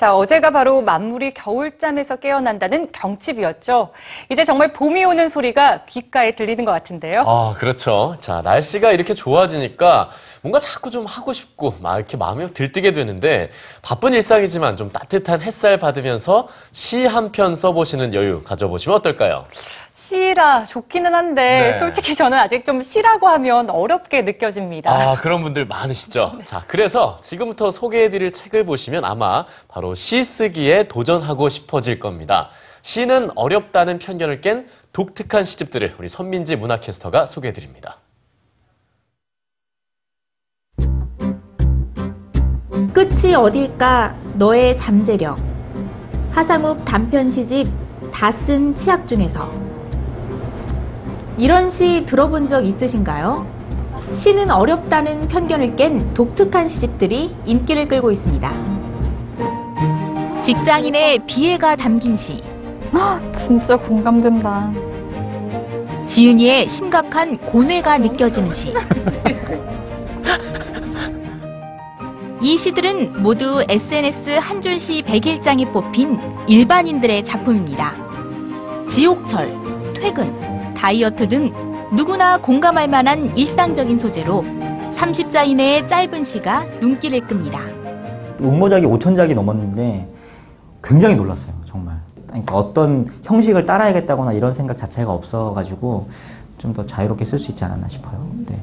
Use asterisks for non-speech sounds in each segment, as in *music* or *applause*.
자, 어제가 바로 만물이 겨울잠에서 깨어난다는 경칩이었죠. 이제 정말 봄이 오는 소리가 귓가에 들리는 것 같은데요. 아, 그렇죠. 자, 날씨가 이렇게 좋아지니까 뭔가 자꾸 좀 하고 싶고 막 이렇게 마음이 들뜨게 되는데 바쁜 일상이지만 좀 따뜻한 햇살 받으면서 시 한 편 써보시는 여유 가져보시면 어떨까요? 시라 좋기는 한데 네. 솔직히 저는 아직 좀 시라고 하면 어렵게 느껴집니다. 아, 그런 분들 많으시죠? 자, 그래서 지금부터 소개해드릴 책을 보시면 아마 바로 시 쓰기에 도전하고 싶어질 겁니다. 시는 어렵다는 편견을 깬 독특한 시집들을 우리 선민지 문화캐스터가 소개해드립니다. 끝이 어딜까 너의 잠재력 하상욱 단편 시집 다 쓴 치약 중에서 이런 시 들어본 적 있으신가요? 시는 어렵다는 편견을 깬 독특한 시집들이 인기를 끌고 있습니다. 직장인의 비애가 담긴 시 진짜 공감된다. 지은이의 심각한 고뇌가 느껴지는 시. *laughs* 이 시들은 모두 SNS 한 줄시 100일장에 뽑힌 일반인들의 작품입니다. 지옥철, 퇴근, 다이어트 등 누구나 공감할 만한 일상적인 소재로 30자 이내의 짧은 시가 눈길을 끕니다. 용모작이 5천작이 넘었는데 굉장히 놀랐어요, 정말. 그러니까 어떤 형식을 따라야겠다거나 이런 생각 자체가 없어가지고 좀 더 자유롭게 쓸 수 있지 않았나 싶어요. 네.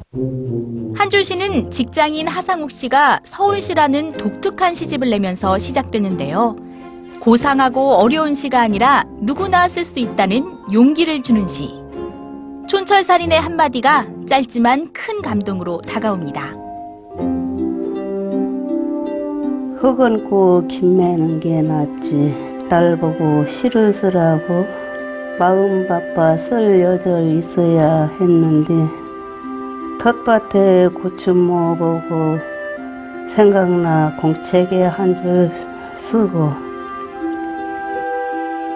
한 줄 시는 직장인 하상욱 씨가 서울시라는 독특한 시집을 내면서 시작되는데요. 고상하고 어려운 시가 아니라 누구나 쓸 수 있다는 용기를 주는 시. 촌철살인의 한마디가 짧지만 큰 감동으로 다가옵니다. 흙은 고 김매는 게 낫지 날 보고 시를 쓰라고 마음 바빠 쓸 여절 있어야 했는데 텃밭에 고추 모보고 생각나 공책에 한 줄 쓰고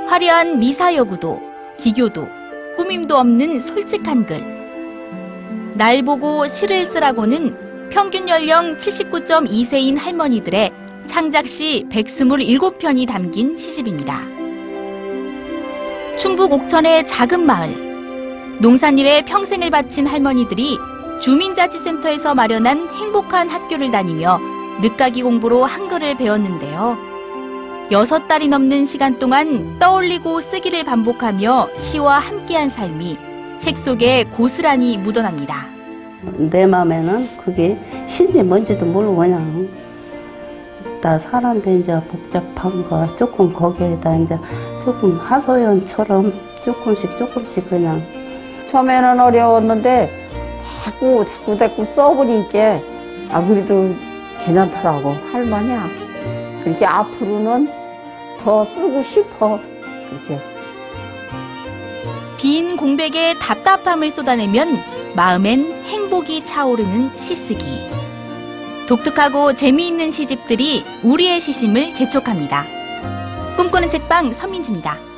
화려한 미사여구도, 기교도, 꾸밈도 없는 솔직한 글. 날 보고 시를 쓰라고는 평균 연령 79.2세인 할머니들의 창작시 127편이 담긴 시집입니다. 충북 옥천의 작은 마을. 농산일에 평생을 바친 할머니들이 주민자치센터에서 마련한 행복한 학교를 다니며 늦가기 공부로 한글을 배웠는데요. 여섯 달이 넘는 시간 동안 떠올리고 쓰기를 반복하며 시와 함께한 삶이 책 속에 고스란히 묻어납니다. 내 맘에는 그게 신지 뭔지도 모르고 그냥 나 사는데 이제 복잡한 거 조금 거기에다 이제 조금 하소연처럼 조금씩 조금씩 그냥 처음에는 어려웠는데 자꾸 자꾸 자꾸 써보니까 아 그래도 괜찮더라고 할만이야 그렇게 앞으로는 더 쓰고 싶어 그렇게 빈 공백에 답답함을 쏟아내면 마음엔 행복이 차오르는 시쓰기. 독특하고 재미있는 시집들이 우리의 시심을 재촉합니다. 꿈꾸는 책방 서민지입니다.